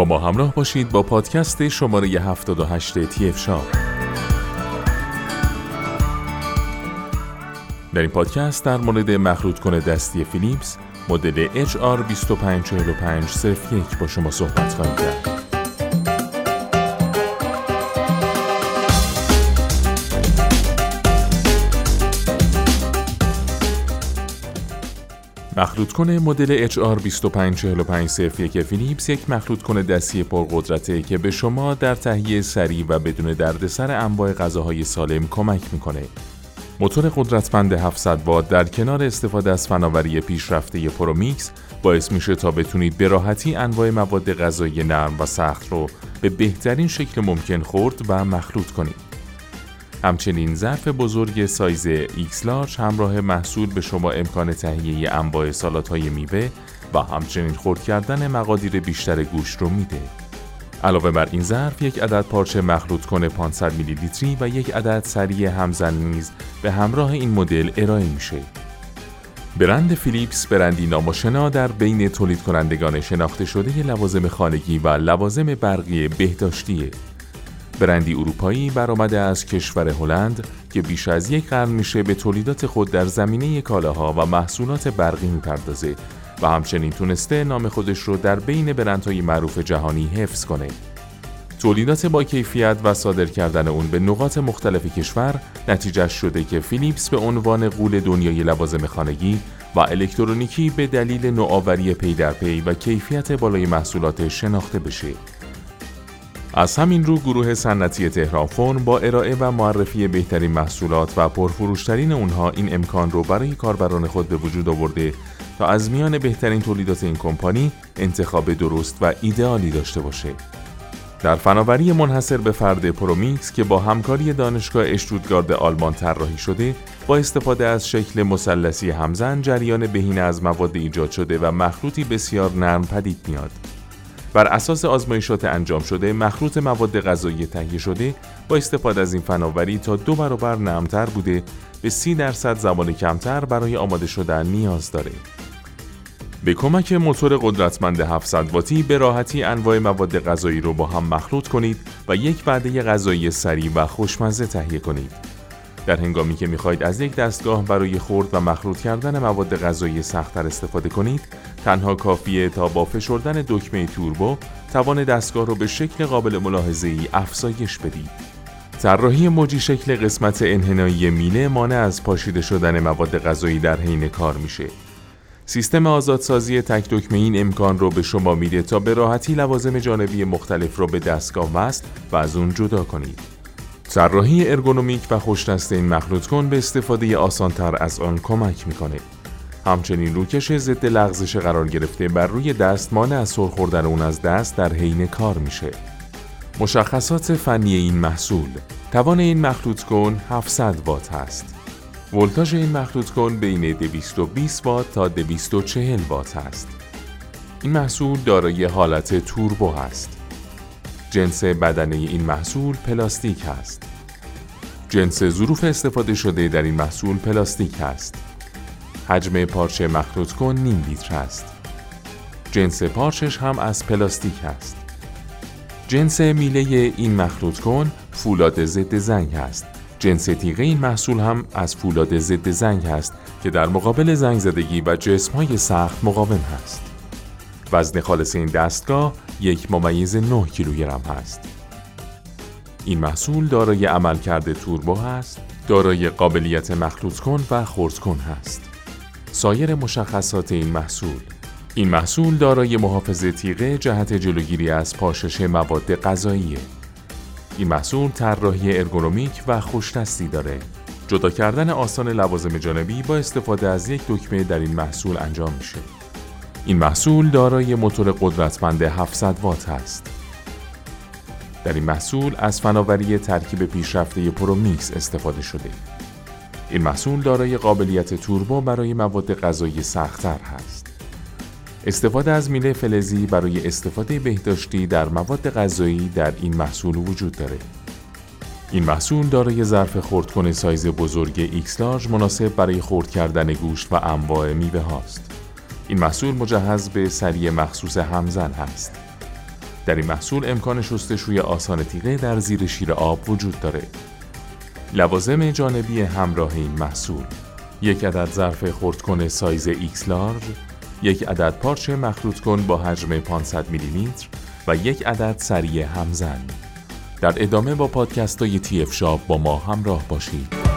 با ما همراه باشید با پادکست شماره 78 تیف شاب در این پادکست در مورد مخلوط کنه دستی فیلیپس مدل HR2545 صرف یک با شما صحبت خواهیم کرد. مخلوط کن مدل HR254501 فیلیپس یک مخلوط کن دستی پرقدرته که به شما در تهیه سریع و بدون دردسر انواع غذاهای سالم کمک می‌کنه. موتور قدرتمند 700 وات در کنار استفاده از فناوری پیشرفته ProMix باعث میشه تا بتونید به راحتی انواع مواد غذایی نرم و سخت رو به بهترین شکل ممکن خرد و مخلوط کنید. همچنین ظرف بزرگ سایز X Large همراه محصول به شما امکان تهیه انواع سالات های میوه و همچنین خورد کردن مقادیر بیشتر گوشت رو میده. علاوه بر این ظرف یک عدد پارچه مخلوط کنه 500 میلی لیتری و یک عدد سری همزن نیز به همراه این مدل ارائه میشه. برند فیلیپس برندی ناماشنا در بین تولید کنندگان شناخته شده لوازم خانگی و لوازم برقی بهداشتیه. برندی اروپایی برآمده از کشور هلند که بیش از یک قرن میشه به تولیدات خود در زمینه کالاها و محصولات برقی می‌پردازه و همچنین تونسته نام خودش رو در بین برندهای معروف جهانی حفظ کنه. تولیدات با کیفیت و صادر کردن اون به نقاط مختلف کشور نتیجه شده که فیلیپس به عنوان غول دنیای لوازم خانگی و الکترونیکی به دلیل نوآوری پی در پی و کیفیت بالای محصولات شناخته بشه. از همین رو گروه صنعتی تهران با ارائه و معرفی بهترین محصولات و پرفروشترین اونها این امکان رو برای کاربران خود به وجود آورده تا از میان بهترین تولیدات این کمپانی انتخاب درست و ایدئالی داشته باشه. در فناوری منحصر به فرد ProMix که با همکاری دانشگاه اشتوتگارت آلمان طراحی شده با استفاده از شکل مثلثی همزن جریان بهینه از مواد ایجاد شده و مخلوطی بسیار نرم پدید میاد بر اساس آزمایشات انجام شده مخلوط مواد غذایی تهیه شده با استفاده از این فناوری تا دو برابر نرمتر بوده به سی درصد زمان کمتر برای آماده شدن نیاز داره. به کمک موتور قدرتمند 700 واتی به راحتی انواع مواد غذایی رو با هم مخلوط کنید و یک وعده غذایی سریع و خوشمزه تهیه کنید. در هنگامی که می‌خواهید از یک دستگاه برای خورد و مخلوط کردن مواد غذایی سختتر استفاده کنید تنها کافیه تا با فشردن دکمه توربو توان دستگاه را به شکل قابل ملاحظه ای افزایش بدید. طراحی موجی شکل قسمت انحنایی میله مانع از پاشیده شدن مواد غذایی در حین کار میشه. سیستم آزادسازی تک دکمه این امکان رو به شما میده تا به راحتی لوازم جانبی مختلف را به دستگاه وصل و از اون جدا کنید. طراحی ارگونومیک و خوشدست این مخلوط کن به استفاده آسانتر از آن کمک می‌کنه. همچنین روکش ضد لغزش قرار گرفته بر روی دست مانع از سر خوردن اون از دست در حین کار میشه. مشخصات فنی این محصول توان این مخلوط کن 700 وات هست. ولتاژ این مخلوط کن بین 220 وات تا 240 وات است. این محصول دارای حالت توربو است. جنس بدنه این محصول پلاستیک است. جنس ظروف استفاده شده در این محصول پلاستیک است. حجم پارچه مخلوط کن نیم لیتر است. جنس پارچش هم از پلاستیک است. جنس میله این مخلوط کن فولاد ضد زنگ است. جنس تیغه این محصول هم از فولاد ضد زنگ است که در مقابل زنگ زدگی و جسم های سخت مقاوم است. وزن خالص این دستگاه یک ممیز 9 کیلوگرم هست. این محصول دارای عملکرد توربو هست، دارای قابلیت مخلوط کن و خرد کن هست. سایر مشخصات این محصول این محصول دارای محافظ تیغه جهت جلوگیری از پاشش مواد غذایی. این محصول طراحی ارگونومیک و خوشدستی داره. جدا کردن آسان لوازم جانبی با استفاده از یک دکمه در این محصول انجام میشه. این محصول دارای موتور قدرتمند 700 وات است. در این محصول از فناوری ترکیب پیشرفته ProMix استفاده شده. این محصول دارای قابلیت توربو برای مواد غذایی سختتر هست. استفاده از میله فلزی برای استفاده بهداشتی در مواد غذایی در این محصول وجود داره. این محصول دارای ظرف خردکن سایز بزرگ X لارج مناسب برای خرد کردن گوشت و انواع میوه هاست. این محصول مجهز به سری مخصوص همزن هست. در این محصول امکان شستشوی آسان تیغه در زیر شیر آب وجود داره. لوازم جانبی همراه این محصول یک عدد ظرف خردکن سایز X لارج، یک عدد پارچه مخلوط کن با حجم 500 میلیلیتر و یک عدد سریع همزن. در ادامه با پادکست های اف شاب با ما همراه باشید.